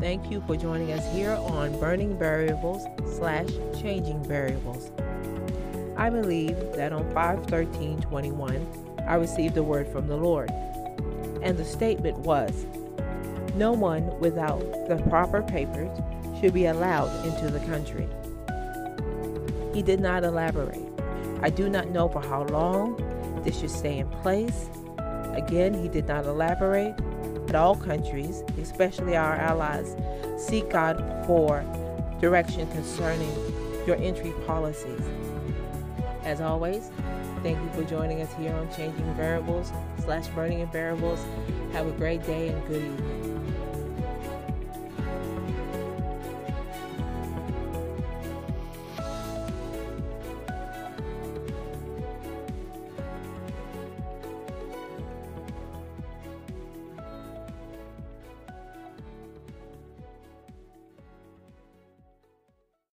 Thank you for joining us here on Burning Variables slash Changing Variables. I believe that on 51321, I received a word from the Lord. And the statement was No one without the proper papers should be allowed into the country. He did not elaborate. I do not know for how long this should stay in place. Again, he did not elaborate. But all countries, especially our allies, seek God for direction concerning your entry policies. As always, thank you for joining us here on Changing Variables slash Burning in Variables. Have a great day and good evening.